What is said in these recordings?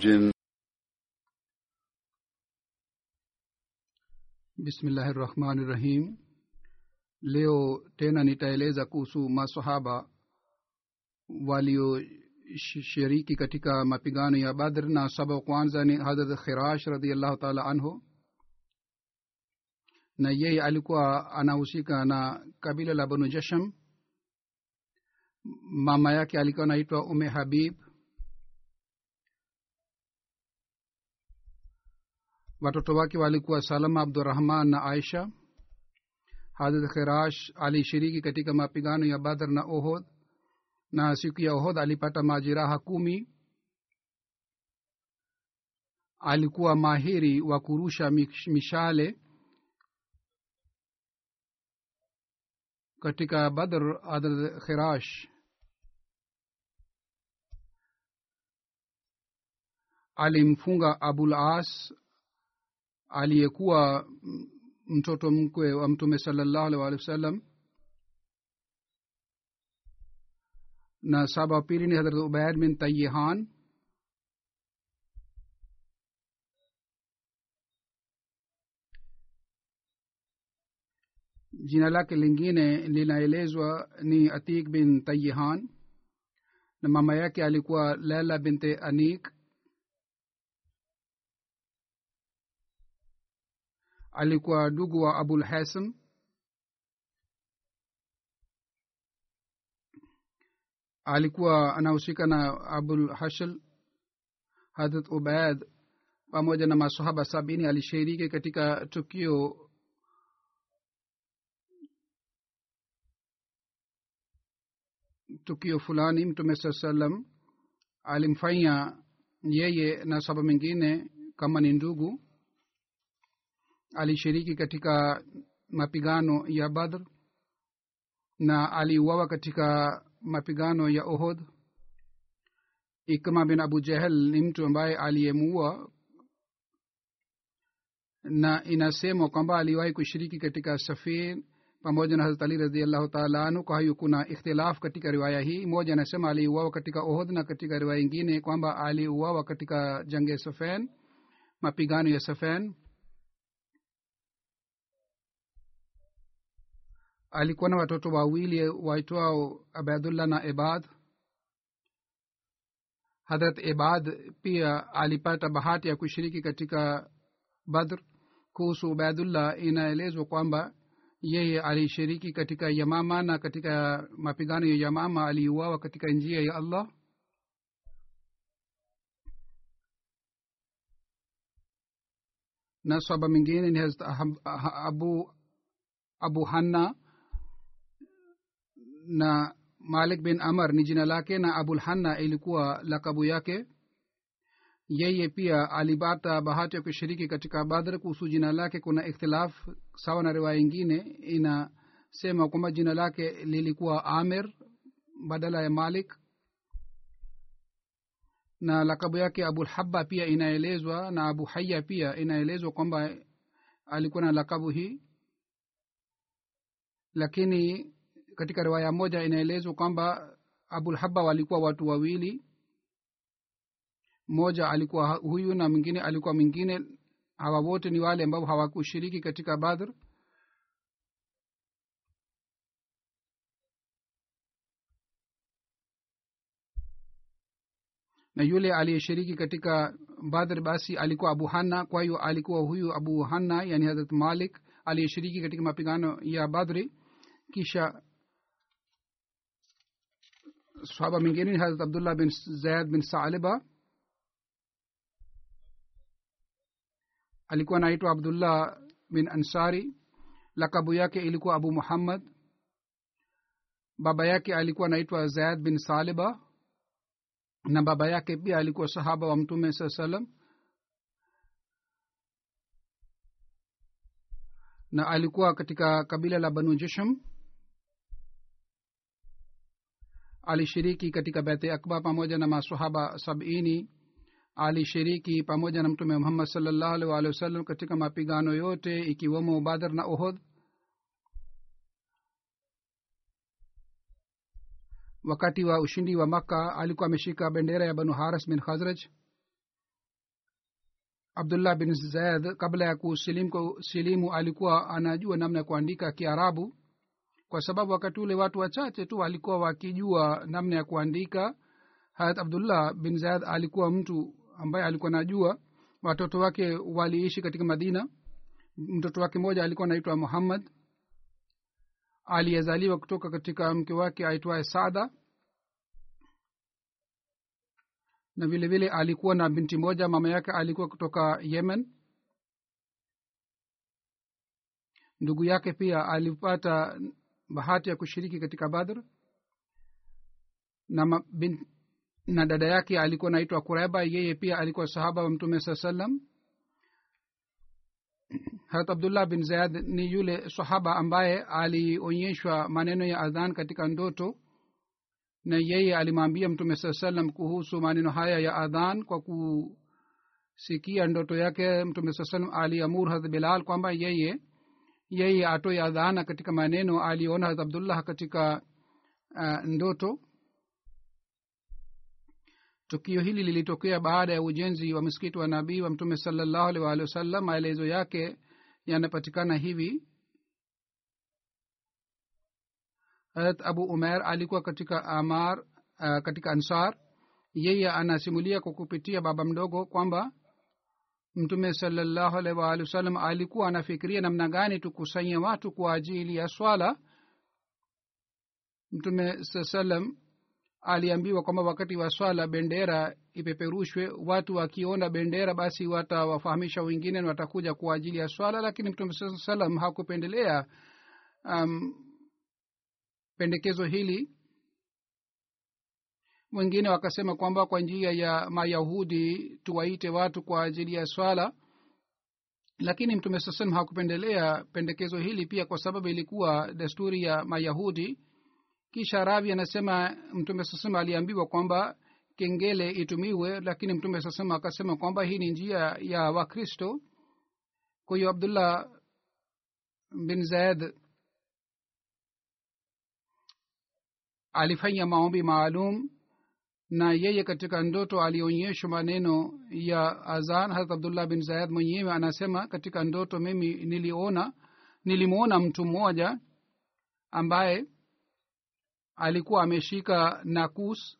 jin bismillahi rahmani rahim leo tena nitaeleza kuhusu masahaba walioshiriki katika mapigano ya badr na saba kwanza ni hadrat khirash radiallahu taala anhu. Na yeye alikuwa anahusika na kabila la banu jasham. Mama yake alikuwa anaitwa ume habib. Watoto wake walikuwa salama abdurahman na aisha hadrat khirash alishiriki katika mapigano ya badr na ohod na siku ya ohod alipata majeraha kumi. Alikuwa mahiri wa kurusha mishale katika badr hadrat khirash. Alimfunga abul as aliyekuwa mtoto mkwe wa mtume salallahu alih walih wasallam. Na saba wa pili ni hadrat ubaid bin tayihan jina lake lingine linaelezwa ni atik bin tayihan na mama yake alikuwa lela binte anik alikuwa ndugu wa abul hasan. Alikuwa anahusika na abul hashal. Hadrat ubaid pamoja na masahaba sabini alishiriki katika tukio tukio fulani. Mtume saa salam alimfanya yeye na saba mengine kama ni ndugu alishiriki katika mapigano ya badr na aliuawa katika mapigano ya ohod ikma bin abu jahel ni mtu ambaye aliyemuua na inasemwa kwamba aliwahi kushiriki katika safir pamoja na hazrat ali radiallahu taala anhu. Kwa hiyo kuna ikhtilaf katika riwaya hii. Moja anasema aliuawa katika ohod na katika riwaya ingine kwamba aliuawa katika jange safen mapigano ya safen alikuwa na watoto wawili waitwao abadullah na ibad hadrat ibad pia alipata bahati ya kushiriki katika badr. Kuhusu ubaidullah inaelezwa kwamba yeye alishiriki katika yamama na katika mapigano ya yamama aliuawa katika njia ya allah. Na saba mingine ni abu abu hanna na malik bin amar ni jina lake na abulhanna ilikuwa lakabu yake. Yeye pia alipata bahati ya kushiriki katika badr kuhusu jina lake. Kuna ikhtilaf sawa na riwaya ingine inasema kwamba jina lake lilikuwa amir badala ya malik. Na lakabu yake abulhaba pia inaelezwa na abu haya pia inaelezwa kwamba alikuwa na lakabu hii. Lakini katika riwaya moja inaelezwa kwamba abulhaba walikuwa watu wawili. Mmoja alikuwa huyu na mwingine alikuwa mwingine. Hawa wote ni wale ambao hawakushiriki katika badr. Na yule aliyeshiriki katika badr basi alikuwa abu hanna kwa hiyo alikuwa huyu abu hanna yani hazrat malik aliyeshiriki katika mapigano ya badri. Kisha sahaba mwingine harat abdullah bin zaid bin saliba alikuwa anaitwa abdullah bin ansari lakabu yake ilikuwa abu muhammad baba yake alikuwa anaitwa zaid bin saliba na baba yake pia alikuwa sahaba wa mtume saa salam na alikuwa katika kabila la banu jisham alishiriki katika bete akba pamoja na masahaba sabini. Alishiriki pamoja na mtume muhammad salllahu alih walihi wasallam katika mapigano yote ikiwemo badr na ohod wakati wa ushindi wa makka alikuwa ameshika bendera ya banu haras bin khazraj. Abdullah bin zaid kabla ya kusilimu, silimu alikuwa anajua namna ya kuandika kiarabu kwa sababu wakati ule watu wachache tu walikuwa wakijua namna ya kuandika. Hayat abdullah bin zayad alikuwa mtu ambaye alikuwa najua watoto wake waliishi katika madina. Mtoto wake mmoja alikuwa anaitwa muhammad. Aliyezaliwa kutoka katika mke wake aitwaye sada na vile vile alikuwa na binti moja mama yake alikuwa kutoka yemen. Ndugu yake pia alipata bahati ya kushiriki katika badr. Na, mabin, na dada yake alikuwa naitwa kureba yeye pia alikuwa sahaba wa mtume saa salam harat abdullah bin zayad ni yule sahaba ambaye alionyeshwa maneno ya adhan katika ndoto na yeye alimwambia mtume saa salam kuhusu maneno haya ya adhan kwa kusikia ndoto yake. Mtume saa salam aliamur harat bilal kwamba yeye yeye atoe adhana katika maneno aliona abdullah katika uh, ndoto. Tukio hili lilitokea baada ya ujenzi wa msikiti wa nabii wa mtume salallahu alih waalihi wasallam maelezo yake yanapatikana hivi. Harat abu umer alikuwa katika amar uh, katika ansar. Yeye anasimulia kwa kupitia baba mdogo kwamba mtume salallahu alaihi waalihi wasallam alikuwa anafikiria namna gani tukusanye watu kwa ajili ya swala. Mtume saa salam aliambiwa kwamba wakati wa swala bendera ipeperushwe watu wakiona bendera basi watawafahamisha wengine na watakuja kwa ajili ya swala lakini mtume saa salam hakupendelea um, pendekezo hili wengine wakasema kwamba kwa njia ya mayahudi tuwaite watu kwa ajili ya swala lakini mtume saa hakupendelea pendekezo hili pia kwa sababu ilikuwa desturi ya mayahudi. Kisha ravi anasema mtume sasema aliambiwa kwamba kengele itumiwe lakini mtume sasema akasema kwamba hii ni njia ya wakristo. Kwa hiyo abdullah bin zaid alifanya maombi maalum na yeye katika ndoto alionyeshwa maneno ya azan harat abdullah bin zayad mwenyewe anasema katika ndoto mimi niliona nilimwona mtu mmoja ambaye alikuwa ameshika nakus.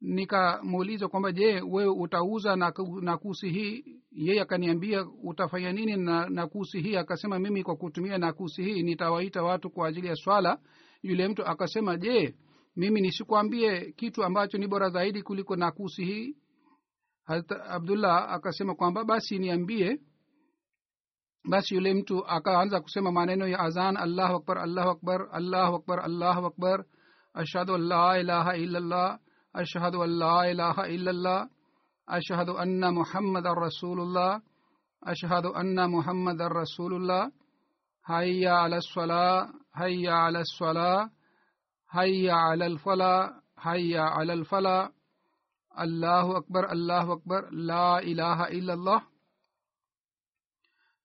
Nikamuuliza kwamba je wewe utauza nakusi hii? Yeye akaniambia utafanya nini na nakusi hii? Akasema mimi kwa kutumia nakusi hii nitawaita watu kwa ajili ya swala. Yule mtu akasema je mimi nisikwambie kitu ambacho ni bora zaidi kuliko nakusi hii. Hata abdullah akasema kwamba basi niambie. Basi yule mtu akaanza kusema maneno ya azan allahu akbar allahu akbar allahu akbar allahu akbar. Ashhadu an la ilaha illallah ashhadu an la ilaha illallah ashhadu anna muhammadan rasulullah ashhadu anna muhammadan rasulullah. Haya ala lsala haya ala lsala hayya ala lfala haya ala lfala allahu akbar allahu akbar la ilaha illallah.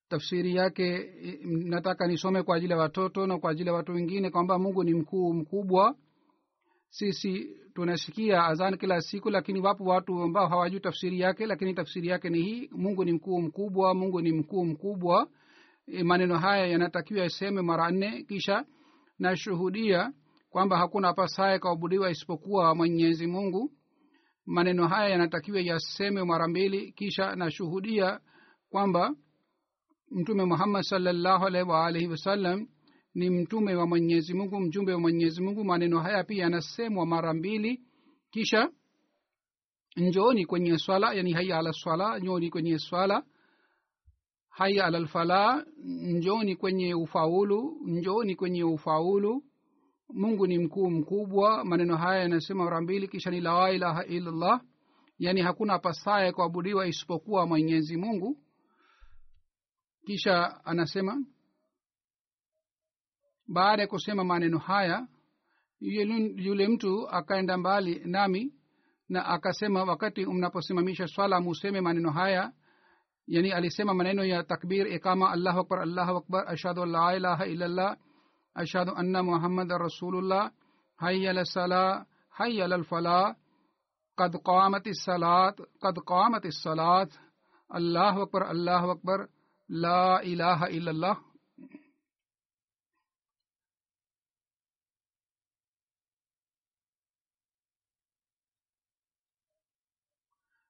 Tafsiri yake nataka nisome kwa ajili ya watoto na kwa ajili ya watu wengine kwamba mungu ni mkuu mkubwa. Sisi tunasikia azan kila siku lakini wapo watu ambao hawajui tafsiri yake lakini tafsiri yake ni hii mungu ni mkuu mkubwa mungu ni mkuu mkubwa. E, maneno haya yanatakiwa yaseme mara nne kisha nashuhudia kwamba hakuna apasaye kaabudiwa isipokuwa mwenyezi mungu. Maneno haya yanatakiwa yaseme mara mbili kisha nashuhudia kwamba mtume muhammad salllahu alaihi waalihi wasallam ni mtume wa mwenyezi mungu mjumbe wa mwenyezi mungu. Maneno haya pia yanasemwa mara mbili kisha njooni kwenye swala yani haya ala swala njooni kwenye swala haya alalfala njooni kwenye ufaulu njooni kwenye ufaulu mungu ni mkuu mkubwa maneno haya yanasema mara mbili kisha ni la ilaha illallah. Yani hakuna pasaye kuabudiwa isipokuwa mwenyezi mungu. Kisha anasema baada ya kusema maneno haya yule mtu akaenda mbali nami na akasema wakati mnaposimamisha swala museme maneno haya yani alisema maneno ya takbir ikama allahu akbar allahu akbar ashhadu an la ilaha illallah ashhadu anna muhammadan rasulullah hayya ala sala hayya ala lfala qad qamat salat qad qamat salat allahu akbar allahu akbar la ilaha illallah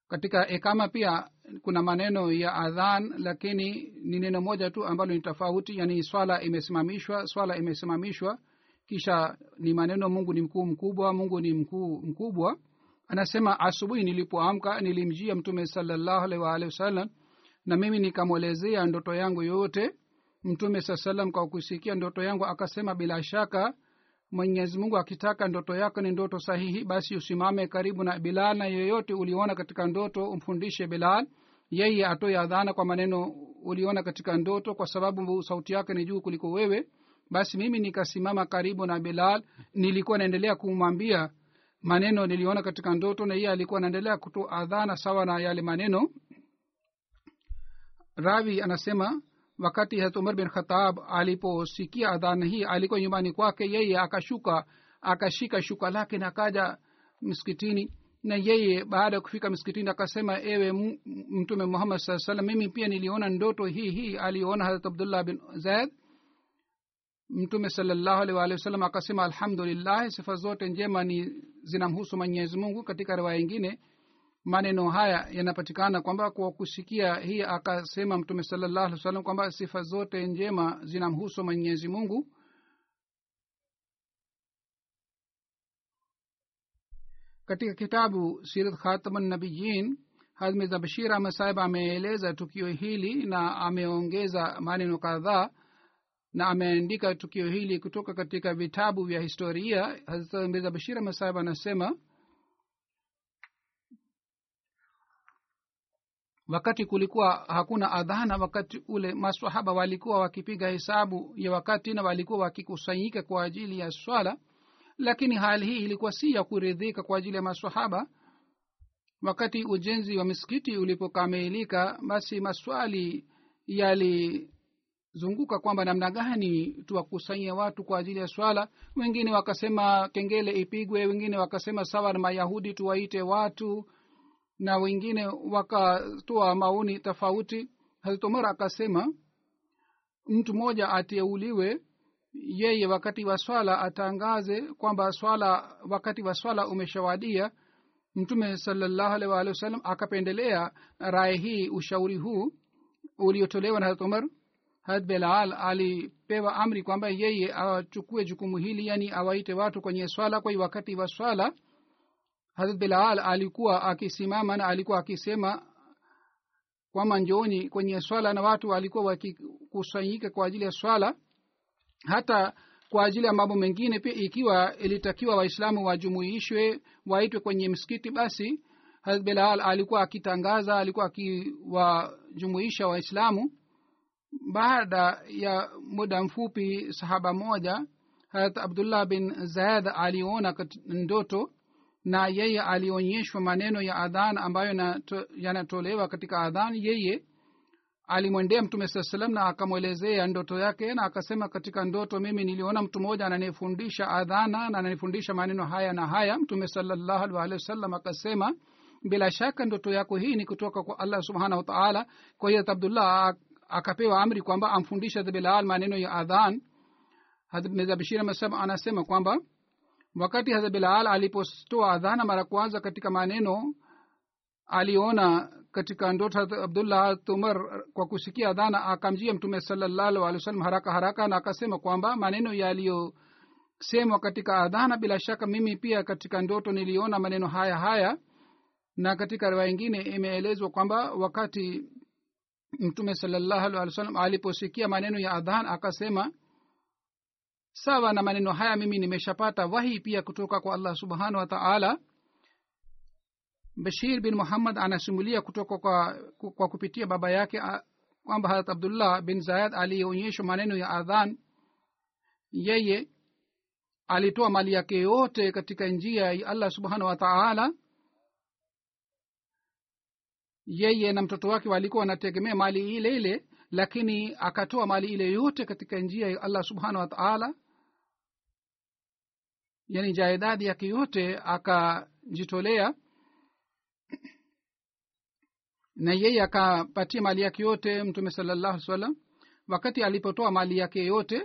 katika ekama pia kuna maneno ya adhan lakini ni neno moja tu ambalo ni tofauti yani swala imesimamishwa swala imesimamishwa kisha ni maneno mungu ni mkuu mkubwa mungu ni mkuu mkubwa. Anasema asubuhi nilipoamka nilimjia mtume salallahu alaihi wasallam na mimi nikamwelezea ndoto yangu yote. Mtume saa salam kwa kusikia ndoto yangu akasema bila shaka mwenyezi mungu akitaka ndoto yako ni ndoto sahihi basi usimame karibu na bilal na yoyote uliona katika ndoto umfundishe bilal yeye atoe adhana kwa maneno uliona katika ndoto kwa sababu sauti yake ni juu kuliko wewe. Basi mimi nikasimama karibu na bilal nilikuwa naendelea kumwambia maneno niliona katika ndoto na yeye alikuwa anaendelea kutoa adhana sawa na yale maneno. Ravi anasema wakati hat umar bin khatab aliposikia adhana hii alikuwa nyumbani kwake yeye akashuka akashika shuka lake na akaja msikitini na yeye baada ya kufika msikitini akasema ewe mtume muhammad saa salam mimi pia niliona ndoto hii hii aliona harat abdullah bin zaid mtume salallahu alih walihi wasallam akasema alhamdulillahi sifa zote njema ni zinamhusu mwenyezi mungu. Katika riwaya ingine maneno haya yanapatikana kwamba kwa kusikia hii akasema mtume salallahu alih wasallam kwamba sifa zote njema zinamhusu mwenyezi mungu katika kitabu sirat khataman nabiyin hazmiza bashir ahmed saib ameeleza tukio hili na ameongeza maneno kadhaa na ameandika tukio hili kutoka katika vitabu vya historia. Hazmiza bashir ahmed saib anasema wakati kulikuwa hakuna adhana wakati ule masahaba walikuwa wakipiga hesabu ya wakati na walikuwa wakikusanyika kwa ajili ya swala lakini hali hii ilikuwa si ya kuridhika kwa ajili ya masahaba wakati ujenzi wa misikiti ulipokamilika basi maswali yalizunguka kwamba namna gani tuwakusanyia watu kwa ajili ya swala. Wengine wakasema kengele ipigwe wengine wakasema sawa na mayahudi tuwaite watu na wengine wakatoa maoni tofauti. Hazitomara akasema mtu mmoja ateuliwe yeye wakati wa swala atangaze kwamba swala wakati wa swala umeshawadia mtume salallahu alaihi waalihi wasallam akapendelea rai hii ushauri huu uliotolewa na harat umar. Harat belal alipewa amri kwamba yeye achukue jukumu hili yani awaite watu kwenye swala. Kwa wakati wa swala harat belal alikuwa akisimama na alikuwa akisema kwamba njooni kwenye swala na watu walikuwa wakikusanyika kwa ajili ya swala hata kwa ajili ya mambo mengine pia ikiwa ilitakiwa waislamu wajumuishwe waitwe kwenye msikiti basi bilal alikuwa akitangaza alikuwa akiwajumuisha waislamu. Baada ya muda mfupi sahaba moja harat abdullah bin zaid aliona ndoto na yeye alionyeshwa maneno ya adhan ambayo yanatolewa katika adhan. Yeye alimwendea mtume saa salam na akamwelezea ndoto yake na akasema katika ndoto mimi niliona mtu mmoja ananifundisha adhana na ananifundisha maneno haya na haya. Mtume salallahu alih akasema bila shaka ndoto yako hii ni kutoka kwa allah subhanahu wataala kwa hiyo abdullah akapewa amri kwamba amfundishe bilal maneno ya adhan. Anasema kwamba wakati hazrat bilal alipotoa adhana mara kwanza katika maneno aliona katika ndoto abdullah umar kwa kusikia adhana akamjia mtume salallahu wasallam haraka haraka na akasema kwamba maneno yaliyosemwa katika adhana bila shaka mimi pia katika ndoto niliona maneno haya haya. Na katika riwaya ingine imeelezwa kwamba wakati mtume salallahu aliposikia maneno ya adhan akasema sawa na maneno haya mimi nimeshapata wahi pia kutoka kwa allah subhanahu wa taala bashir bin muhammad anasimulia kutoka kwa, kwa kupitia baba yake kwamba harat abdullah bin zayad aliyeonyeshwa maneno ya adhan yeye alitoa mali yake yote katika njia ya allah subhanahu wa taala. Yeye na mtoto wake walikuwa wanategemea mali ile ile lakini akatoa mali ile yote katika njia ya allah subhanahu wa taala. Yani jaidadi yake yote akajitolea na yeye akapatia mali yake yote mtume salallahu alih salam wakati alipotoa mali yake yote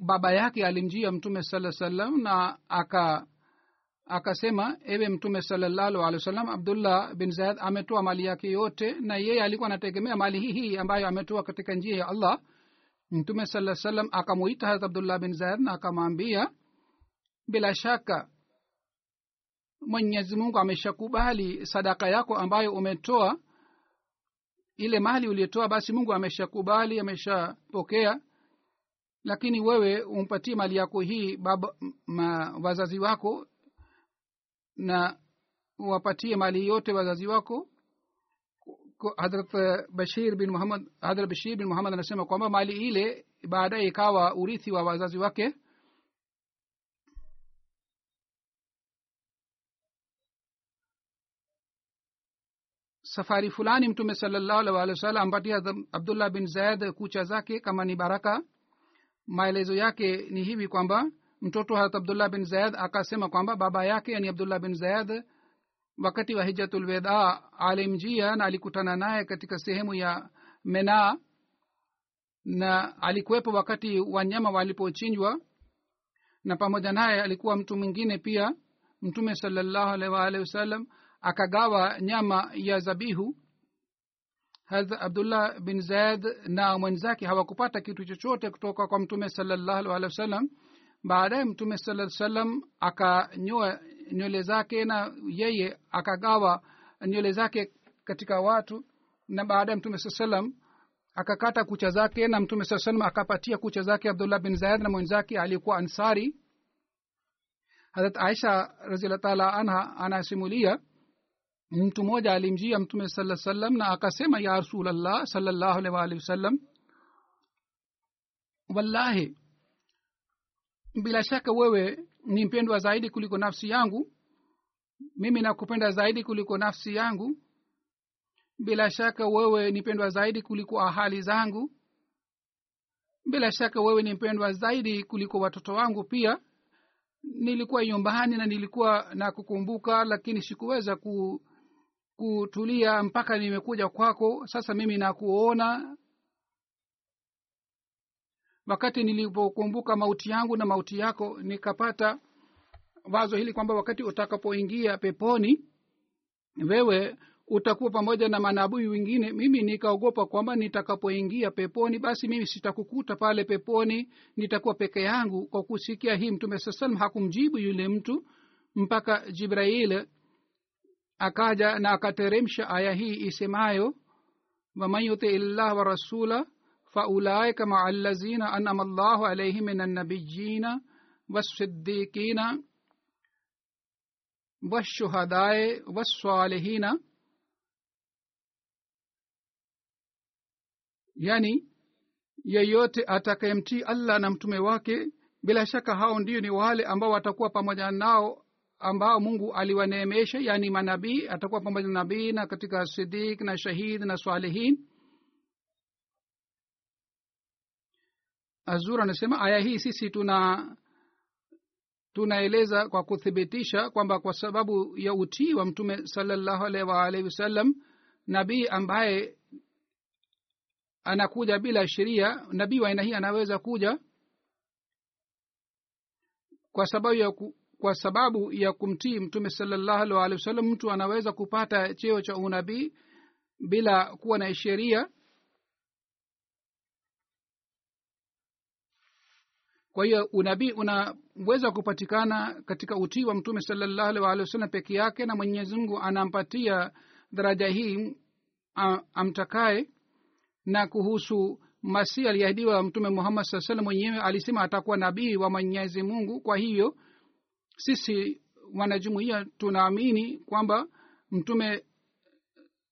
baba yake alimjia mtume saa salam na aka akasema ewe mtume salallahu alehi wa sallam abdullah bin zaid ametoa mali yake yote na yeye alikuwa anategemea mali hii hii ambayo ametoa katika njia ya allah. Mtume saa salam akamuita harat abdullah bin zaid na akamwambia bila shaka mwenyezi mungu ameshakubali sadaka yako ambayo umetoa. Ile mali uliotoa basi mungu ameshakubali ameshapokea. Lakini wewe umpatie mali yako hii baba ma, wazazi wako na wapatie mali yote wazazi wako. Hadrat bashir bin muhammad hadrat bashir bin muhammad anasema kwamba mali ile baadaye ikawa urithi wa wazazi wake safari fulani mtume salallahu alih wasallam ampatia abdullah bin zaid kucha zake kama ni baraka. Maelezo yake ni hivi kwamba mtoto harat abdullah bin zaid akasema kwamba baba yake yani abdullah bin zaid wakati wa hijatulweda alimjia na alikutana naye katika sehemu ya mena na alikuwepo wakati wanyama walipochinjwa. Na pamoja naye alikuwa mtu mwingine pia mtume salallahu alaihi waalihi wasallam akagawa nyama ya zabihu. Hadha abdullah bin zaid na mwenzake hawakupata kitu chochote kutoka kwa mtume salallahu wasallam. Baadaye mtume saa salam akanyoa nywele zake na yeye akagawa nywele zake katika watu. Na baadaye mtume saa salam akakata kucha zake na mtume saa salam akapatia kucha zake abdullah bin zaid na mwenzake aliyekuwa ansari. Harat aisha raziallah taala anha anasimulia mtu mmoja alimjia mtume sala salam na akasema ya rasulllah salllahu alih waalihi wasallam wallahi bila shaka wewe ni mpendwa zaidi kuliko nafsi yangu. Mimi nakupenda zaidi kuliko nafsi yangu. Bila shaka wewe ni mpendwa zaidi kuliko ahali zangu. Bila shaka wewe ni mpendwa zaidi kuliko watoto wangu pia. Nilikuwa nyumbani na nilikuwa na kukumbuka lakini sikuweza ku, kutulia mpaka nimekuja kwako sasa mimi nakuona. Wakati nilipokumbuka mauti yangu na mauti yako nikapata wazo hili kwamba wakati utakapoingia peponi wewe utakuwa pamoja na manabui wengine. Mimi nikaogopa kwamba nitakapoingia peponi basi mimi sitakukuta pale peponi nitakuwa peke yangu. Kwa kusikia hii mtume saa salam hakumjibu yule mtu mpaka jibrail akaja na akateremsha aya hii isemayo waman yuti illah wa rasula faulaika maa allazina anama llahu alaihim min annabiyina wasiddiqina washuhadae wassalihina. Yani yeyote atakayemtii allah na mtume wake bila shaka hao ndio ni wale ambao watakuwa pamoja nao ambao mungu aliwaneemesha yani manabii atakuwa pamoja na nabii na katika sidik na shahid na swalihin azur anasema aya hii sisi tuna tunaeleza kwa kuthibitisha kwamba kwa sababu ya utii wa mtume salallahu alaihi waalihi wasallam nabii ambaye anakuja bila sheria nabii wa aina hii anaweza kuja kwa sababu ya ku, kwa sababu ya kumtii mtume salallahu alaihi wa sallam mtu anaweza kupata cheo cha unabii bila kuwa na sheria. Kwa hiyo unabii unaweza kupatikana katika utii wa mtume salallahu alaihi wa sallam peke yake na mwenyezi mungu anampatia daraja hii amtakaye. Na kuhusu masihi aliahidiwa mtume muhammad saa salam mwenyewe alisema atakuwa nabii wa mwenyezi mungu. Kwa hiyo sisi wanajumuia tunaamini kwamba mtume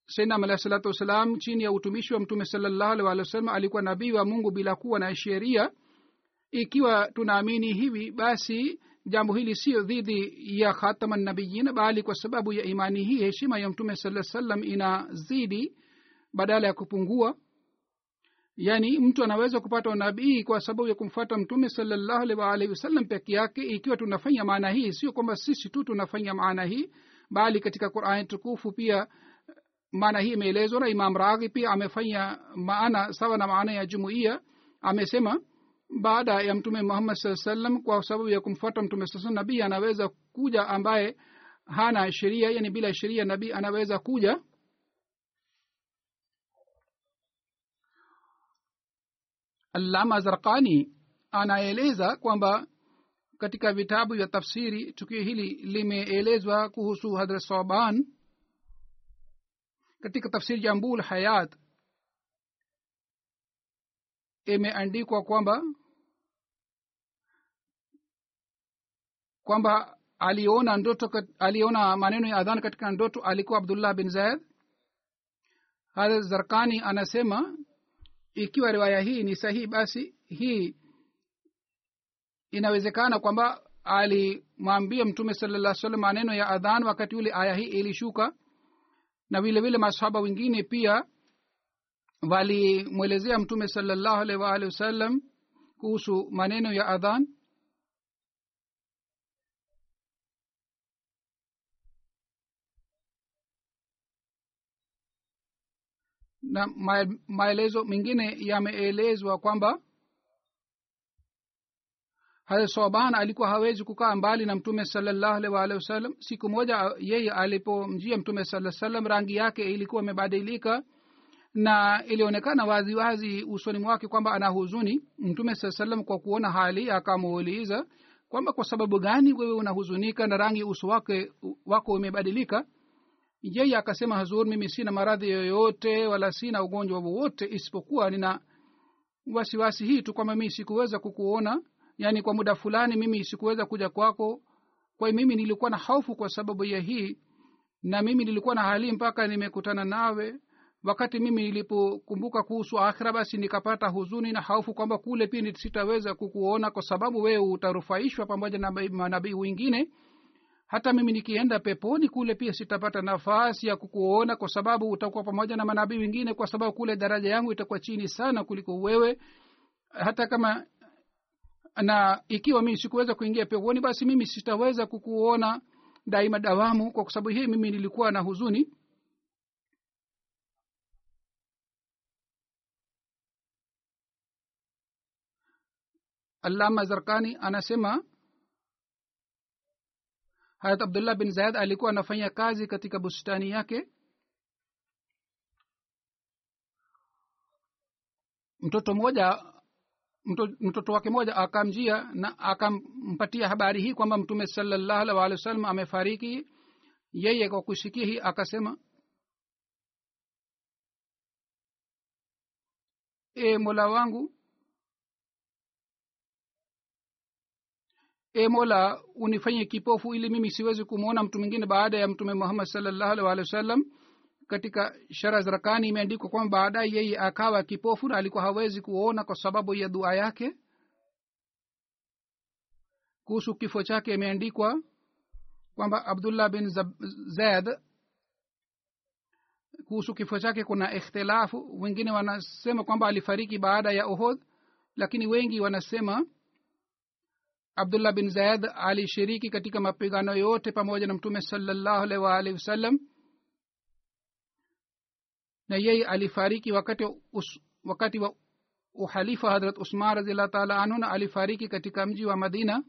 sainam alahi salatu wassalam chini ya utumishi wa mtume salallahu alih walih wasallam alikuwa nabii wa mungu bila kuwa na sheria. Ikiwa tunaamini hivi basi jambo hili sio dhidi ya khatama nabiyina bali kwa sababu ya imani hii heshima ya mtume saa salam inazidi badala ya kupungua yaani mtu anaweza kupata unabii kwa sababu ya kumfuata mtume salllahu alaihi waalihi wasallam peke yake ikiwa tunafanya maana hii. Sio kwamba sisi tu tunafanya maana hii bali katika qurani tukufu pia maana hii imeelezwa na imam raghi pia amefanya maana sawa na maana ya jumuiya. Amesema baada ya mtume muhammad saa salam kwa sababu ya kumfuata mtume saa nabii anaweza kuja ambaye hana sheria yani bila sheria nabii anaweza kuja allama zarkani anaeleza kwamba katika vitabu vya tafsiri tukio hili limeelezwa kuhusu hadrat soban katika tafsiri jambul hayat imeandikwa kwamba kwamba aliona ndoto aliona maneno ya adhan katika ndoto alikuwa abdullah bin zaid. Hadrat zarkani anasema ikiwa riwaya hii ni sahihi basi hii inawezekana kwamba alimwambia mtume salaa salam maneno ya adhan wakati ule aya hii ilishuka. Na vile vile masahaba wengine pia walimwelezea mtume salallahu alaihi waalihi wasallam kuhusu maneno ya adhan na maelezo mengine yameelezwa kwamba soban alikuwa hawezi kukaa mbali na mtume salallahu waalihi wasallam. Siku moja yeye alipomjia mtume saa salam rangi yake ilikuwa imebadilika na ilionekana waziwazi usoni mwake kwamba ana huzuni. Mtume saa salam kwa kuona hali akamuuliza kwamba kwa sababu gani wewe unahuzunika na rangi uso wake wako umebadilika yeye akasema hazur mimi sina maradhi yoyote wala sina ugonjwa wowote isipokuwa nina wasiwasi hii tu kwamba mii sikuweza kukuona. Yaani kwa muda fulani mimi sikuweza kuja kwako. Kwa mimi nilikuwa na hofu kwa sababu ya hii na mimi nilikuwa na hali mpaka nimekutana nawe. Wakati mimi nilipokumbuka kuhusu akhira basi nikapata huzuni na hofu kwamba kule pia sitaweza kukuona kwa sababu wewe utarufaishwa pamoja na manabii wengine hata mimi nikienda peponi kule pia sitapata nafasi ya kukuona kwa sababu utakuwa pamoja na manabii wengine kwa sababu kule daraja yangu itakuwa chini sana kuliko wewe. Hata kama na ikiwa mimi sikuweza kuingia peponi basi mimi sitaweza kukuona daima dawamu. Kwa sababu hii mimi nilikuwa na huzuni. Allama zarkani anasema harat abdullah bin zayad alikuwa anafanya kazi katika bustani yake. Mtoto mmoja mtoto wake mmoja akamjia na akampatia habari hii kwamba mtume salallahu alaihi walih wa sallam amefariki. Yeye kwa kusikia hii akasema e mola wangu e mola unifanye kipofu ili mimi siwezi kumwona mtu mwingine baada ya mtume muhammad salllahu alih walih wa sallam katika shara zarakani imeandikwa kwamba baadaye yeye akawa kipofu na alikuwa hawezi kuona kwa sababu ya dua yake. Kuhusu kifo chake imeandikwa kwamba abdullah bin zaid kuhusu kifo chake kuna ikhtilafu. Wengine wanasema kwamba alifariki baada ya ohod lakini wengi wanasema abdullah bin zaid alishiriki katika mapigano yote pamoja na mtume waalihi wasallam. Na yeye alifariki wakati us, wakati wa uhalifa hadrat usman raziallah taala anhu na alifariki katika mji wa madina.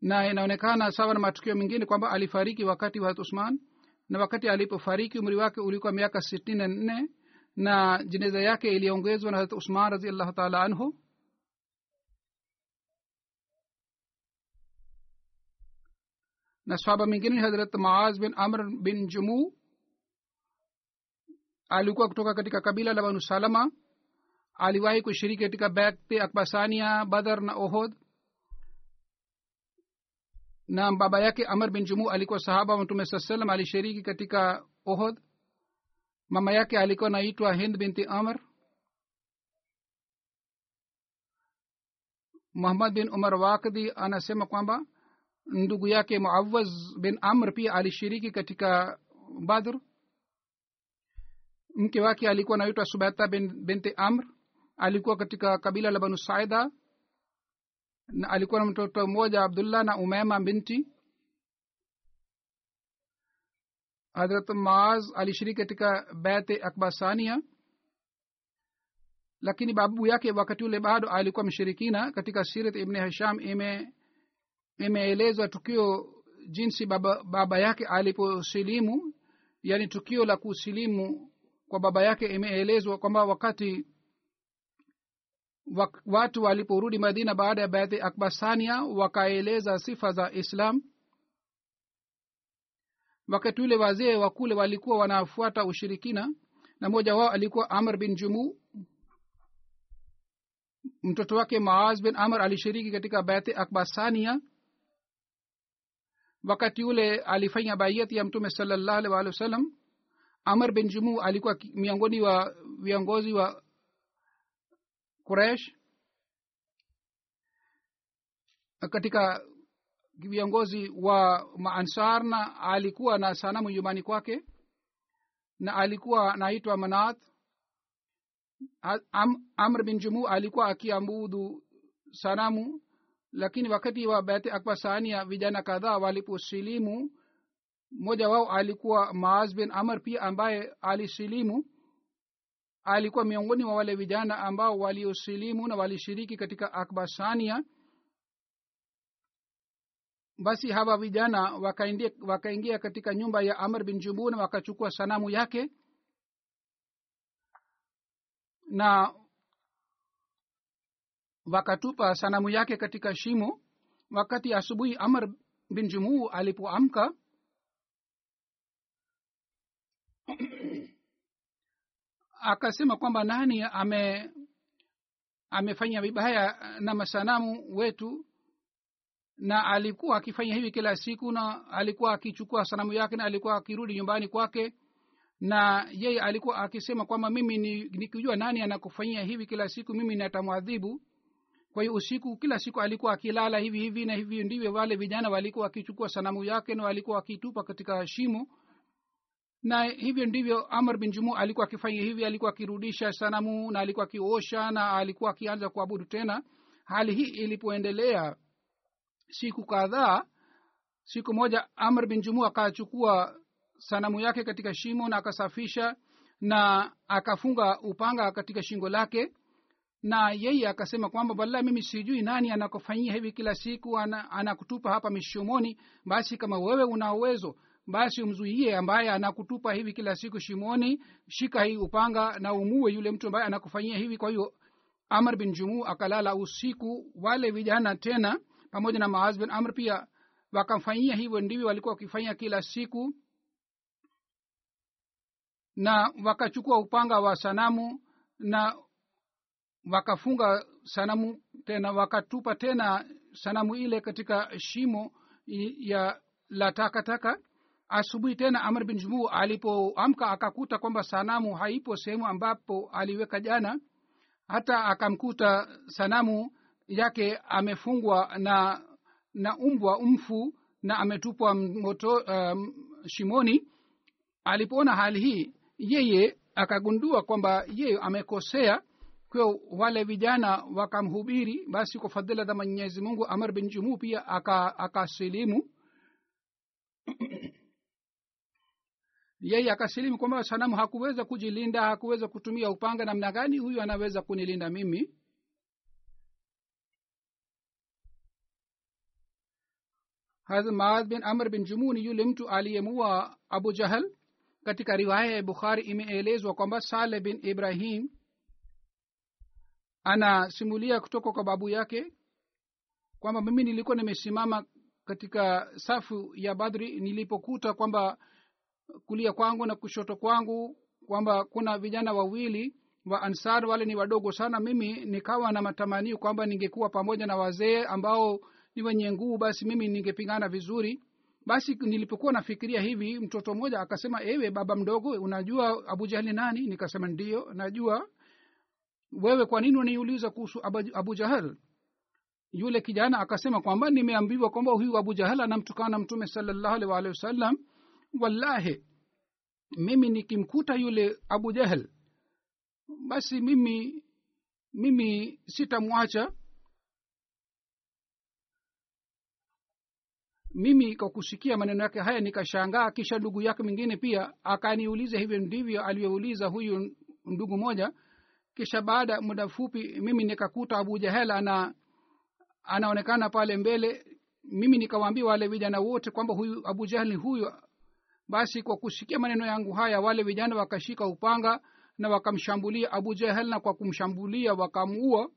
Na inaonekana sawa na matukio mengine kwamba alifariki wakati wa usman. Na wakati alipofariki umri wake ulikuwa miaka sitini na nne na jeneza yake iliongezwa na usman raziallahu taala anhu na swaba mingine ni hadrat maaz bin amr bin jumu. Alikuwa kutoka katika kabila la banu salama. Aliwahi kushiriki katika bekte akbasania badar na ohod na baba yake amr bin jumu alikuwa sahaba wa mtume saa salam alishiriki katika ohod mama yake alikuwa naitwa hind binti amr. Muhammad bin umar wakdi anasema kwamba ndugu yake muawaz bin amr pia alishiriki katika badr. Mke wake alikuwa anaitwa subata bin, binti amr. Alikuwa katika kabila la banu saida. Na alikuwa na mtoto mmoja abdullah na umema binti. Hadrat maaz alishiriki katika bete akbasania lakini babu yake wakati ule bado alikuwa mshirikina katika sirat ibni hisham ime imeelezwa tukio jinsi baba, baba yake aliposilimu yani tukio la kusilimu kwa baba yake imeelezwa kwamba wakati wak, watu waliporudi madina baada ya baadhi akbasania wakaeleza sifa za islam. Wakati ule wazee wa kule walikuwa wanafuata ushirikina na mmoja wao alikuwa amr bin jumu. Mtoto wake maaz bin amr alishiriki katika bathi akbasania wakati ule alifanya baiati ya mtume salllah alih walih wa amr bin jumu alikuwa miongoni wa viongozi wa kuresh katika viongozi wa maansar na alikuwa na sanamu nyumbani kwake na alikuwa anaitwa manat Am, amr bin jumu alikuwa akiambudu sanamu lakini wakati wa beti akbasania vijana kadhaa waliposilimu mmoja wao alikuwa maaz bin amr pia ambaye alisilimu. Alikuwa miongoni mwa wale vijana ambao waliosilimu na walishiriki katika akbasania basi hawa vijana wakaingia, waka katika nyumba ya amr bin jumu na wakachukua sanamu yake. Na wakatupa sanamu yake katika shimo wakati asubuhi amr bin jumuu alipoamka akasema kwamba nani ame amefanya vibaya na masanamu wetu na alikuwa akifanya hivi kila siku na alikuwa akichukua sanamu yake na alikuwa akirudi nyumbani kwake na yeye alikuwa akisema kwamba mimi nikijua ni nani anakufanyia hivi kila siku mimi natamwadhibu kwa hiyo usiku kila siku alikuwa akilala hivi hivi na hivi ndivyo wale vijana walikuwa wakichukua sanamu yake na walikuwa wakitupa katika shimo. Na hivyo ndivyo amr bin jumu alikuwa akifanya hivi alikuwa akirudisha sanamu na alikuwa akiosha na alikuwa akianza kuabudu tena. Hali hii ilipoendelea siku kadhaa siku moja amr bin jumu akachukua sanamu yake katika shimo na akasafisha na akafunga upanga katika shingo lake na yeye akasema kwamba wallahi mimi sijui nani anakufanyia hivi kila siku anakutupa ana hapa mishomoni. Basi kama wewe una uwezo basi umzuie ambaye anakutupa hivi kila siku shimoni. Shika hii upanga na umue yule mtu ambaye anakufanyia hivi. Kwa hiyo amr bin jumu akalala usiku wale vijana tena pamoja na maaz bin amr pia wakamfanyia hivyo ndivyo walikuwa wakifanya kila siku. Na wakachukua upanga wa sanamu na wakafunga sanamu tena wakatupa tena sanamu ile katika shimo ya la takataka. Asubuhi tena amr bin jumuu alipoamka akakuta kwamba sanamu haipo sehemu ambapo aliweka jana hata akamkuta sanamu yake amefungwa na na umbwa mfu na ametupwa moto um, shimoni. Alipoona hali hii yeye akagundua kwamba yeye amekosea kwa wale vijana wakamhubiri basi kwa fadhila za mwenyezi mungu amar bin jumu pia akasilimu. Aka yeye akasilimu kwamba sanamu hakuweza kujilinda hakuweza kutumia upanga namna gani huyu anaweza kunilinda mimi. Hazrat bin amr bin jumu ni yule mtu aliyemua abu jahal. Katika riwaya ya bukhari imeelezwa kwamba saleh bin ibrahim anasimulia kutoka kwa babu yake kwamba mimi nilikuwa nimesimama katika safu ya badri nilipokuta kwamba kulia kwangu na kushoto kwangu kwamba kuna vijana wawili wa ansar wale ni wadogo sana. Mimi nikawa na matamanio kwamba ningekuwa pamoja na wazee ambao ni wenye nguvu basi mimi ningepingana vizuri. Basi nilipokuwa nafikiria hivi mtoto mmoja akasema ewe baba mdogo unajua abu nani? Nikasema ndio najua wewe kwa nini unaniuliza kuhusu abu, jahal? Yule kijana akasema kwamba nimeambiwa kwamba huyu abu jahal anamtukana mtume salllahu alih waalihi wasallam. Wallahi mimi nikimkuta yule abu jahal basi mimi mimi sitamwacha. Mimi kwa kusikia maneno yake haya nikashangaa kisha ndugu yake mwingine pia akaniuliza hivyo ndivyo alivyouliza huyu ndugu moja kisha baada muda mfupi mimi nikakuta abu jahel ana anaonekana pale mbele. Mimi nikawaambia wale vijana wote kwamba huyu abu ni huyu basi kwa kusikia maneno yangu haya wale vijana wakashika upanga na wakamshambulia abu jahel na kwa kumshambulia wakamuua.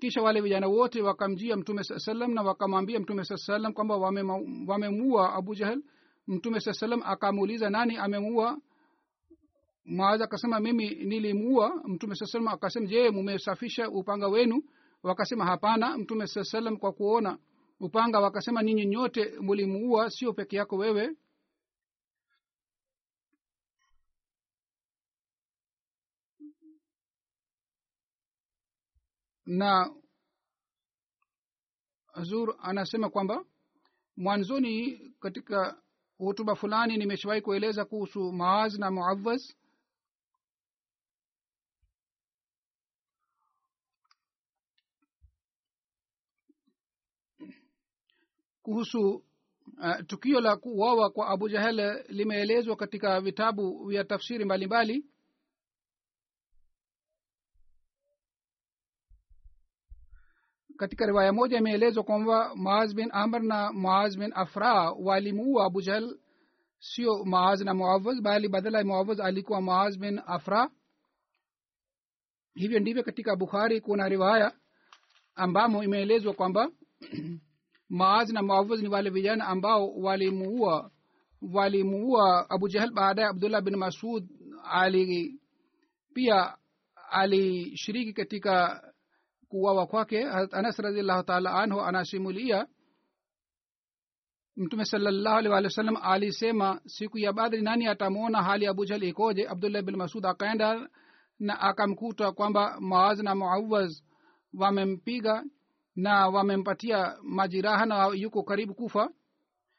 Kisha wale vijana wote wakamjia mtume saa salam na wakamwambia mtume saa salam kwamba wamemuua wame abu jahel mtume saa salam akamuuliza nani amemuua maaza akasema mimi nilimuua. Mtume saa salam akasema je mumesafisha upanga wenu? Wakasema hapana. Mtume saa salam kwa kuona upanga wakasema ninyi nyote mulimuua sio peke yako wewe. Na zur anasema kwamba mwanzoni katika hutuba fulani nimeshawahi kueleza kuhusu maaz na muawaz kuhusu uh, tukio la kuwawa kwa abu jahel limeelezwa katika vitabu vya tafsiri mbalimbali mbali. katika riwaya moja imeelezwa kwamba maaz bin amr na maaz bin afra walimuua abu jahel sio maaz na muawaz bali badala ya muawaz alikuwa maaz bin afra hivyo ndivyo katika bukhari kuna riwaya ambamo imeelezwa kwamba maaz na muawaz ni wale vijana ambao walimuua walimuua abu jahal baadaye abdullah bin masud ali pia alishiriki katika kuwawa kwake. Anas radiallahu taala anhu anasimulia mtume salallahu alih walih wa sallam alisema siku ya badri nani atamwona hali ya abujal ikoje? Abdullah bin masud akaenda na akamkuta kwamba maaz na muawaz wamempiga na wamempatia majiraha na yuko karibu kufa.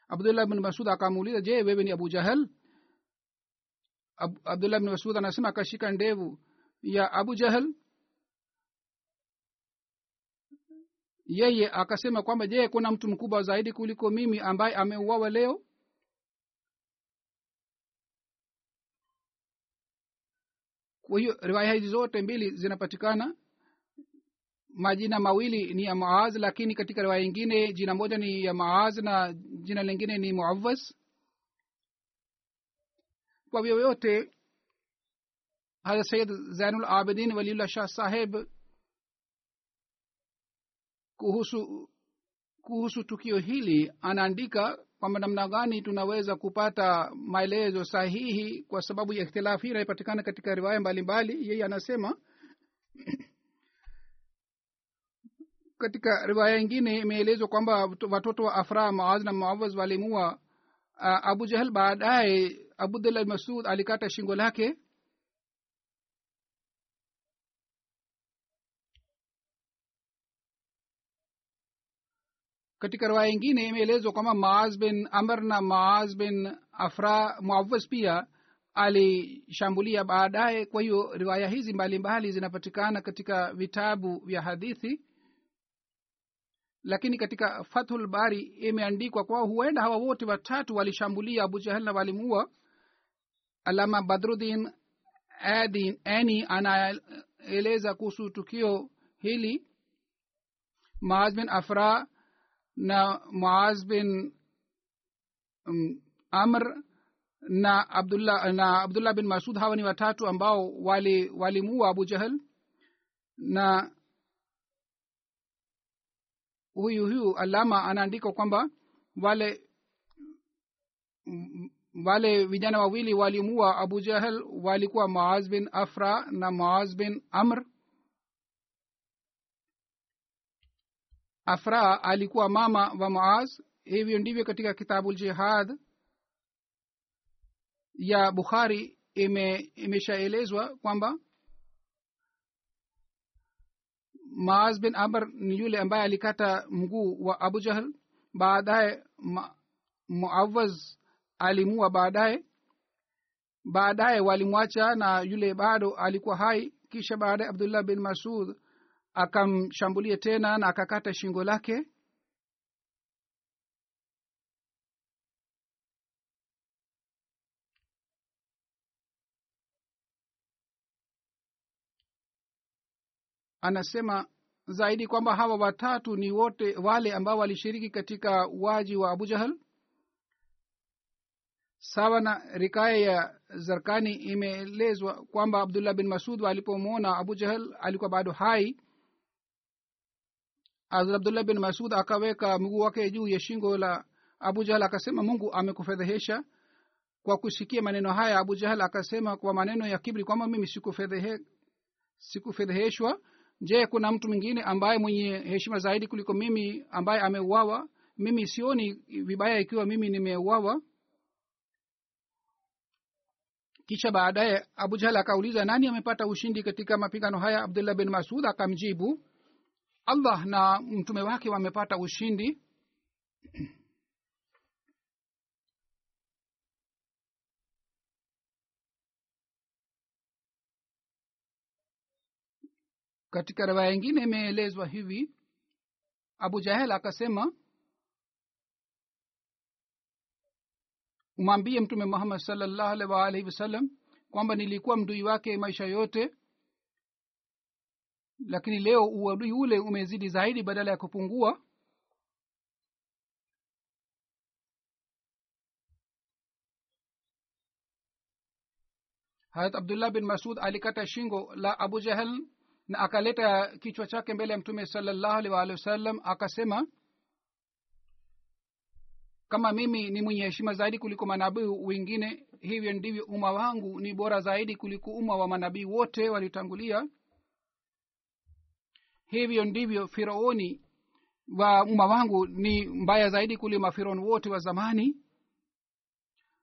Abdullah bin masud akamuuliza je wewe ni abu jahal? Ab, abdullah bin masud anasema akashika ndevu ya abu jahal. Yeye akasema kwamba je kuna mtu mkubwa zaidi kuliko mimi ambaye ameuawa leo? Kwa hiyo riwaya hizi zote mbili zinapatikana majina mawili ni ya maaz lakini katika riwaya ingine jina moja ni ya maaz na jina lingine ni muavas kwa vyoyote hara sayid zainul abidin waliullah shah saheb kuhusu kuhusu tukio hili anaandika kwamba namna gani tunaweza kupata maelezo sahihi kwa sababu ya ikhtilafu hii inayopatikana katika riwaya mbalimbali. Yeye anasema katika riwaya ingine imeelezwa kwamba watoto wa afra maaz na maawaz walimua abu jahal baadaye abdullah masud alikata shingo lake. Katika riwaya ingine imeelezwa kwamba maaz bin amr na maaz bin afra muawaz pia alishambulia baadaye. Kwa hiyo riwaya hizi mbalimbali zinapatikana katika vitabu vya hadithi lakini katika fathul bari imeandikwa kwao huenda hawa wote watatu walishambulia abu jahal na walimuua alama badrudin adin ani anaeleza kuhusu tukio hili maaz bin afra na maaz bin um, amr na abdullah na abdullah bin masud. Hawa ni watatu ambao wali walimuua abu jahal na huyu huyu alama anaandika kwamba wale wale vijana wawili walimua abu jahel walikuwa maaz bin afra na maaz bin amr. Afra alikuwa mama wa maaz hivyo ndivyo katika kitabu ljihad ya bukhari ime kwamba maaz bin amr ni yule ambaye alikata mguu wa abu jahl. Baadaye muawaz alimua baadaye. Baadaye walimwacha na yule bado alikuwa hai. Kisha baadaye abdullah bin masud akamshambulia tena na akakata shingo lake anasema zaidi kwamba hawa watatu ni wote wale ambao walishiriki katika uwaji wa abu jahal sawa na rikaya ya zarkani imeelezwa kwamba abdullah bin masud alipomwona abu jahal alikuwa bado hai. Abdullah bin masud akaweka mguu wake juu ya shingo la abu jahal akasema mungu amekufedhehesha. Kwa kusikia maneno haya abu jahal akasema kwa maneno ya kibri kwamba mimi sikufedhehe sikufedheheshwa je kuna mtu mwingine ambaye mwenye heshima zaidi kuliko mimi ambaye ameuawa? Mimi sioni vibaya ikiwa mimi nimeuawa. Kisha baadaye abu jahal akauliza nani amepata ushindi katika mapigano haya? Abdullah bin masud akamjibu allah na mtume wake wamepata ushindi katika riwaya ingine imeelezwa hivi abu jahel akasema umwambie mtume muhammad salllahu alhi waalaihi wasallam kwamba nilikuwa mdui wake maisha yote lakini leo uadui ule umezidi zaidi badala ya kupungua. Harat abdullah bin masud alikata shingo la abu jahel na akaleta kichwa chake mbele ya mtume salallahu alih waalihi wasallam akasema kama mimi ni mwenye heshima zaidi kuliko manabii wengine hivyo ndivyo umma wangu ni bora zaidi kuliko umma wa manabii wote walitangulia hivyo ndivyo firaoni wa umma wangu ni mbaya zaidi kuliko mafiraoni wote wa zamani.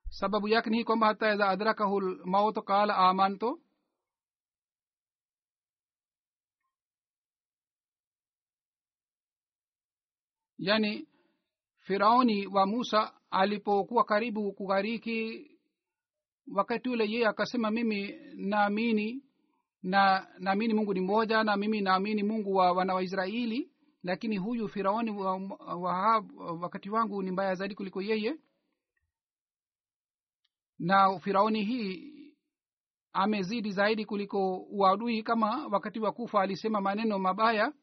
Sababu yake ni hii kwamba hata idha adrakahu lmautu qala amantu yani firauni wa musa alipokuwa karibu kughariki wakati ule yeye akasema mimi naamini na naamini mungu ni mmoja na mimi naamini mungu wa wana waisraeli lakini huyu firaoni wa, wa, wakati wangu ni mbaya zaidi kuliko yeye. Na firaoni hii amezidi zaidi kuliko uadui kama wakati wa kufa alisema maneno mabaya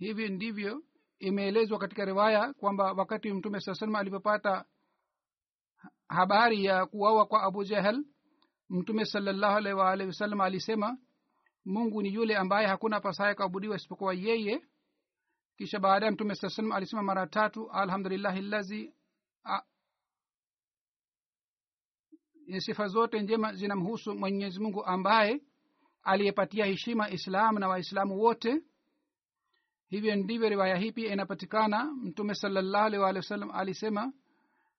hivi ndivyo imeelezwa katika riwaya kwamba wakati mtume saa salama alipopata habari ya kuawa kwa abu jahel mtume salallahu alaihi waalihi wasallam alisema mungu ni yule ambaye hakuna pasaye kuabudiwa isipokuwa yeye. Kisha baadaye mtume saa salam alisema mara tatu alhamdulillahi lazi sifa zote njema zinamhusu mwenyezi mungu ambaye aliyepatia heshima islamu na waislamu wote hivyo ndivyo riwaya hii pia inapatikana. Mtume salallahu alih walih wasallam alisema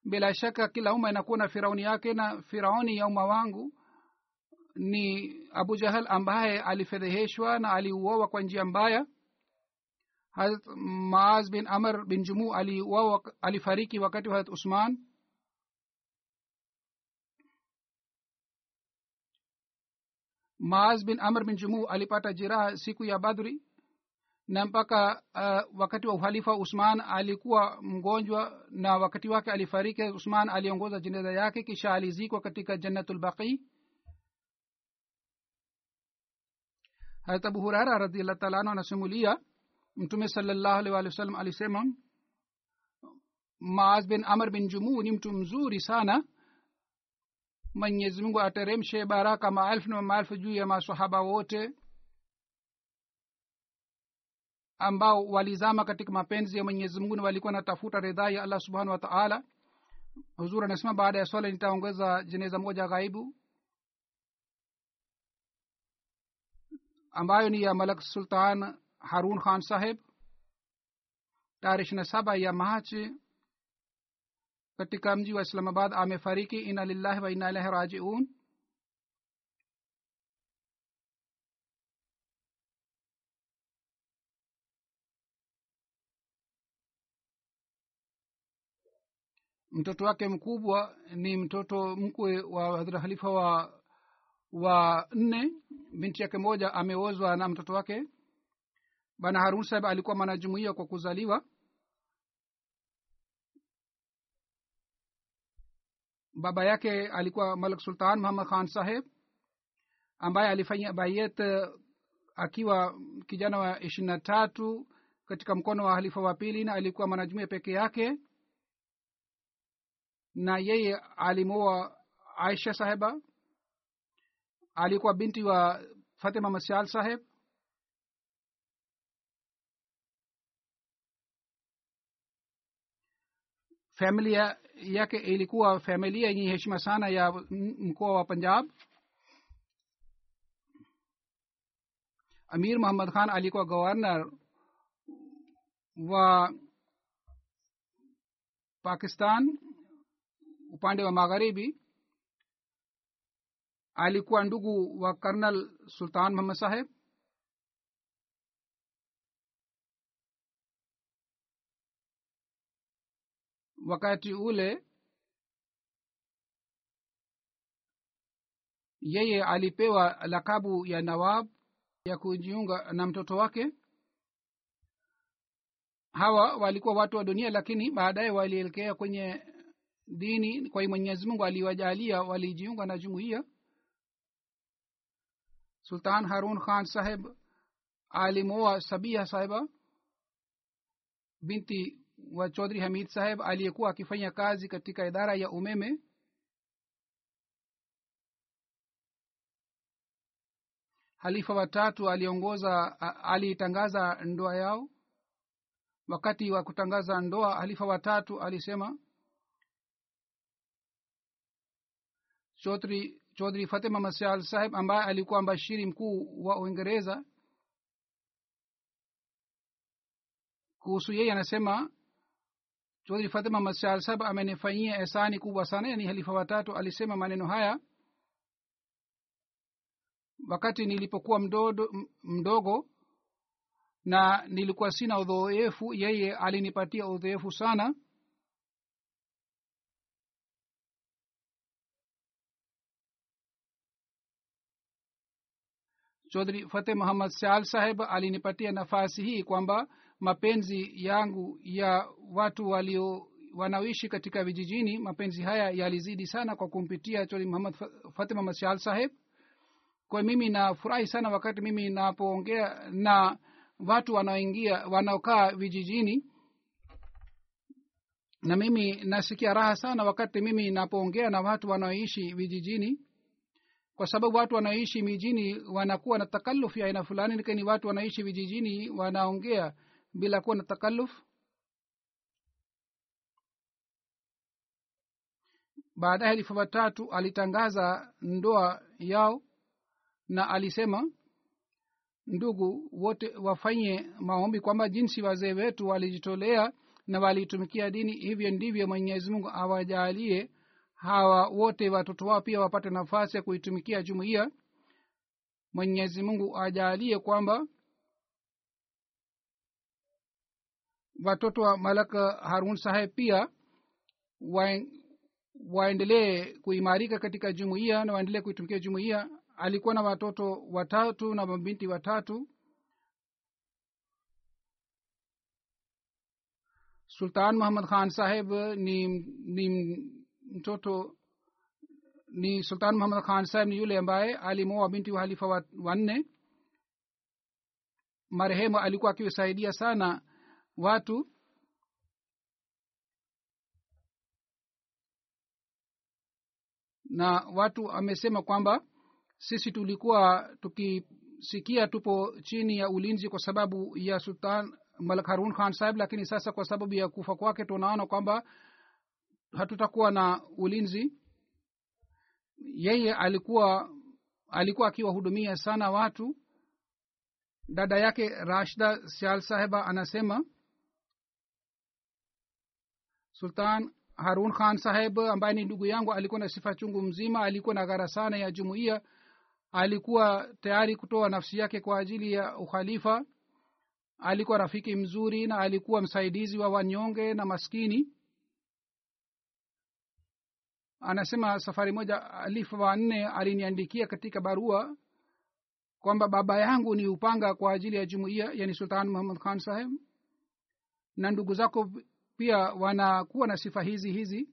bila shaka kila umma inakuwa na firauni yake na firauni ya umma wangu. Ni abu jahal ambaye alifedheheshwa na aliuowa kwa njia mbaya. Harat maaz bin amr bin jumu aliuawa alifariki wakati wa harat usman. Maaz bin amr bin jumu alipata jiraha siku ya badri na mpaka uh, wakati wa uhalifa usman alikuwa mgonjwa na wakati wake alifariki usman aliongoza jeneza yake kisha alizikwa katika jannatulbaqi harat abu hurara radiallah taala anu anasimulia mtume salllahu alih walih wa sallam alisema maaz bin amr bin jumuu ni mtu mzuri sana. Mwenyezi mungu ateremshe baraka maelfu na maelfu juu ya masahaba wote ambao walizama katika mapenzi ya mwenyezi mungu na walikuwa natafuta ridhaa ya allah subhanahu wa taala. Huzur anasema baada ya swala nitaongeza jeneza moja ghaibu ambayo ni ya malak sultan harun khan saheb tarehe ishirina saba ya machi katika mji wa islamabad amefariki. Ina lillahi wa ina ilahi rajiun mtoto wake mkubwa ni mtoto mkwe wa hadhra halifa wa wa nne. Binti yake moja ameozwa na mtoto wake. Bana harun saheb alikuwa mwanajumuia kwa kuzaliwa. Baba yake alikuwa malik sultan muhammad khan saheb ambaye alifanya bayet akiwa kijana wa ishirini na tatu katika mkono wa halifa wa pili na alikuwa mwanajumuia peke yake na yeye alimuoa aisha saheba alikuwa binti wa fatima masial saheb familia yake ilikuwa familia yenye heshima sana ya mkoa wa punjab امیر محمد خان علی کو گورنر و پاکستان upande wa magharibi alikuwa ndugu wa karnal sultan muhammad saheb wakati ule yeye alipewa lakabu ya nawab ya kujiunga na mtoto wake. Hawa walikuwa watu wa dunia lakini baadaye walielekea kwenye dini kwa mwenyezi mungu aliwajalia walijiunga na jumuiya. Sultan harun khan saheb alimoa sabia sahiba binti wa chodhri hamid saheb aliyekuwa akifanya kazi katika idara ya umeme. Halifa watatu aliongoza aliitangaza ndoa yao. Wakati wa kutangaza ndoa halifa watatu alisema chodhri chodhri fatima masial saheb ambaye alikuwa mbashiri mkuu wa uingereza. Kuhusu yeye anasema chodhri fatima masial saheb amenifanyia esani kubwa sana yani halifa watatu alisema maneno haya. Wakati nilipokuwa mdodo, mdogo na nilikuwa sina udhoefu yeye alinipatia udhoefu sana chodhri fateh muhammad sial saheb alinipatia nafasi hii kwamba mapenzi yangu ya watu walio wanaoishi katika vijijini mapenzi haya yalizidi sana kwa kumpitia chodhri muhammad fateh muhammad sial saheb kwa mimi nafurahi sana wakati mimi napoongea na watu wanaoingia wanaokaa vijijini. Na mimi nasikia raha sana wakati mimi napoongea na watu wanaoishi vijijini kwa sababu watu wanaishi mijini wanakuwa na takalufu ya aina fulani lakini watu wanaishi vijijini wanaongea bila kuwa na takalufu baadaye halifa watatu alitangaza ndoa yao na alisema ndugu wote wafanye maombi kwamba jinsi wazee wetu walijitolea na walitumikia dini hivyo ndivyo mwenyezi mungu awajalie hawa wote watoto wao pia wapate nafasi ya kuitumikia jumuiya. Mwenyezi mungu ajalie kwamba watoto wa malaka harun saheb pia waendelee kuimarika katika jumuiya na waendelee kuitumikia jumuiya. Alikuwa na watoto watatu na mabinti watatu. Sultan muhammad khan saheb ni ni mtoto ni sultan muhammad khan sahib ni yule ambaye alimoa binti uhalifa wa- wanne. Marehemu alikuwa akiwasaidia sana watu. Na watu amesema kwamba sisi tulikuwa tukisikia tupo chini ya ulinzi kwa sababu ya sultan malik harun khan sahib lakini sasa kwa sababu ya kufa kwake tunaona kwamba hatutakuwa na ulinzi. Yeye alikuwa alikuwa akiwahudumia sana watu. Dada yake rashda sial saheba anasema sultan harun khan saheb ambaye ni ndugu yangu alikuwa na sifa chungu mzima alikuwa na ghara sana ya jumuiya. Alikuwa tayari kutoa nafsi yake kwa ajili ya ukhalifa. Alikuwa rafiki mzuri na alikuwa msaidizi wa wanyonge na maskini anasema safari moja alifa wanne aliniandikia katika barua kwamba baba yangu ni upanga kwa ajili ya jumuiya yani sultan muhammad khan saheb na ndugu zako pia wanakuwa na sifa hizi hizi.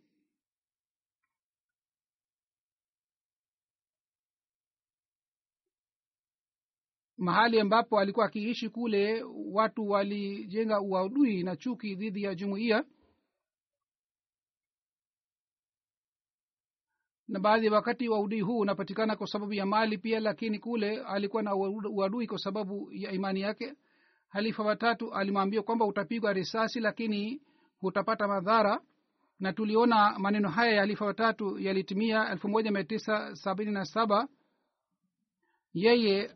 Mahali ambapo alikuwa akiishi kule watu walijenga uadui na chuki dhidi ya jumuiya na baadhi ya wakati uadui huu unapatikana kwa sababu ya mali pia lakini kule alikuwa na uadui kwa sababu ya imani yake. Halifa watatu alimwambia kwamba utapigwa risasi lakini hutapata madhara. Na tuliona maneno haya ya halifa watatu yalitimia saba. Yeye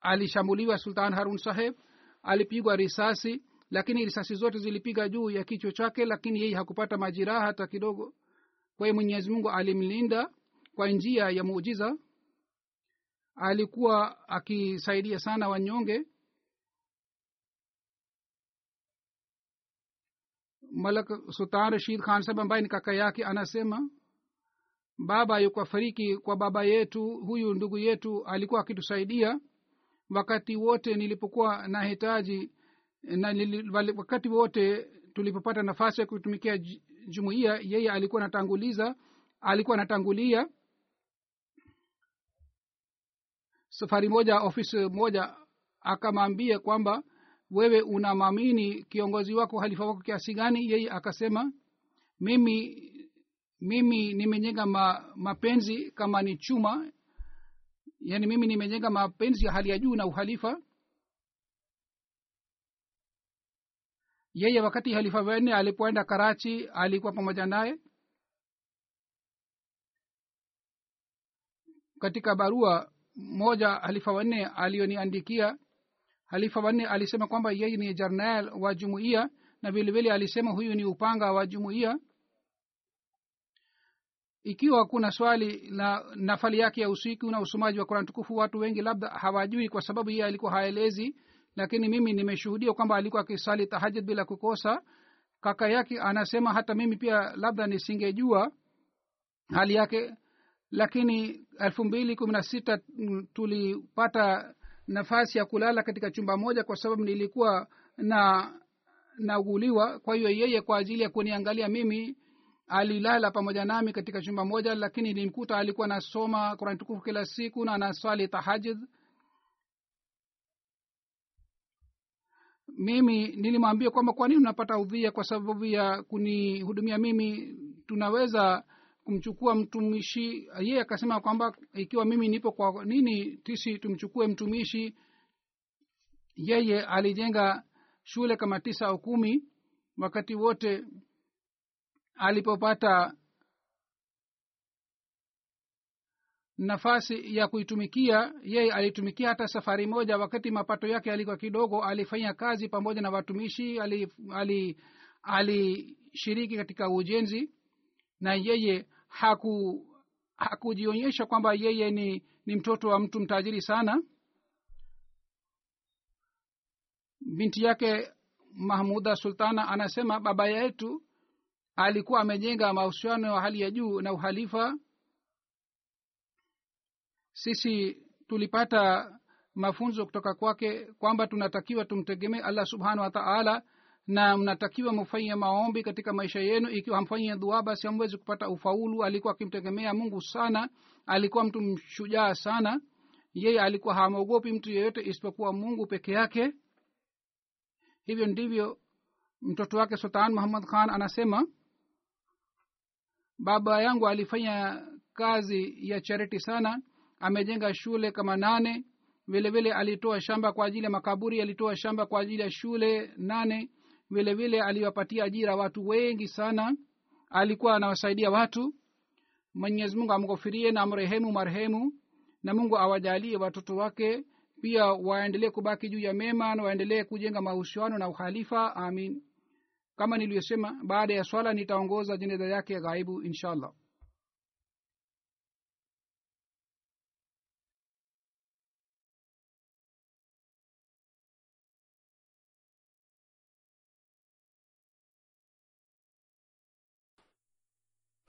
alishambuliwa sultan harun saheb alipigwa risasi lakini risasi zote zilipiga juu ya kichwa chake lakini yeye hakupata majiraha hata kidogo kwa hiyo mwenyezi mungu alimlinda kwa njia ya muujiza. Alikuwa akisaidia sana wanyonge. Malak sultan rashid khan sahab ambaye ni kaka yake anasema baba yukafariki kwa baba yetu huyu ndugu yetu alikuwa akitusaidia wakati wote nilipokuwa na hitaji na wakati wote tulipopata nafasi ya kutumikia jumuiya yeye alikuwa anatanguliza alikuwa anatangulia safari moja ofisi moja akamwambia kwamba wewe unamwamini kiongozi wako halifa wako kiasi gani? Yeye akasema mimi mimi nimejenga ma, mapenzi kama ni chuma yaani mimi nimejenga mapenzi ya hali ya juu na uhalifa yeye wakati halifa wanne alipoenda karachi alikuwa pamoja naye? Katika barua moja halifa wanne aliyoniandikia halifa wanne alisema kwamba yeye ni jarnal wa jumuiya na vilevile alisema huyu ni upanga wa jumuiya. Ikiwa kuna swali la nafali yake ya usiku na usomaji wa kurani tukufu watu wengi labda hawajui kwa sababu yeye alikuwa haelezi lakini mimi nimeshuhudia kwamba alikuwa akisali tahajud bila kukosa. Kaka yake anasema hata mimi pia labda nisingejua hali yake. Lakini elfu mbili kumi na sita tulipata nafasi ya kulala katika chumba moja kwa sababu nilikuwa na nauguliwa. Kwa hiyo yeye kwa ajili ya kuniangalia mimi alilala pamoja nami katika chumba moja lakini nilimkuta alikuwa anasoma kurani tukufu kila siku na anaswali tahajud mimi nilimwambia kwamba kwa nini unapata udhia kwa sababu ya kunihudumia mimi tunaweza kumchukua mtumishi. Yeye akasema kwamba ikiwa mimi nipo kwa nini tisi tumchukue mtumishi? Yeye alijenga shule kama tisa au kumi. Wakati wote alipopata nafasi ya kuitumikia yeye alitumikia hata safari moja wakati mapato yake alikuwa kidogo alifanya kazi pamoja na watumishi alishiriki ali, ali katika ujenzi na yeye haku hakujionyesha kwamba yeye ni ni mtoto wa mtu mtajiri sana. Binti yake mahmuda sultana anasema baba yetu alikuwa amejenga mahusiano ya hali ya juu na uhalifa sisi tulipata mafunzo kutoka kwake kwamba tunatakiwa tumtegemee allah subhanahu wa taala na mnatakiwa mfanyie maombi katika maisha yenu. Ikiwa hamfanyie dua basi hamwezi kupata ufaulu. Alikuwa akimtegemea mungu sana alikuwa mtu mshujaa sana. Yeye alikuwa hamwogopi mtu yeyote isipokuwa mungu peke yake. Hivyo ndivyo mtoto wake sultan muhammad khan anasema baba yangu alifanya kazi ya chariti sana amejenga shule kama nane. Vile vile alitoa shamba kwa ajili ya makaburi alitoa shamba kwa ajili ya shule nane. Vile vile aliwapatia ajira watu wengi sana. Alikuwa anawasaidia watu. Mwenyezi mungu amghofirie na amrehemu marehemu na mungu awajalie watoto wake. Pia waendelee kubaki juu ya mema na waendelee kujenga mahusiano na ukhalifa. Amin. Kama niliyosema baada ya swala nitaongoza jeneza yake ghaibu insha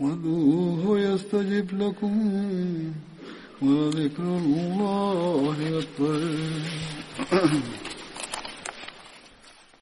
وادعوه يستجب لكم ولذكر الله أكبر.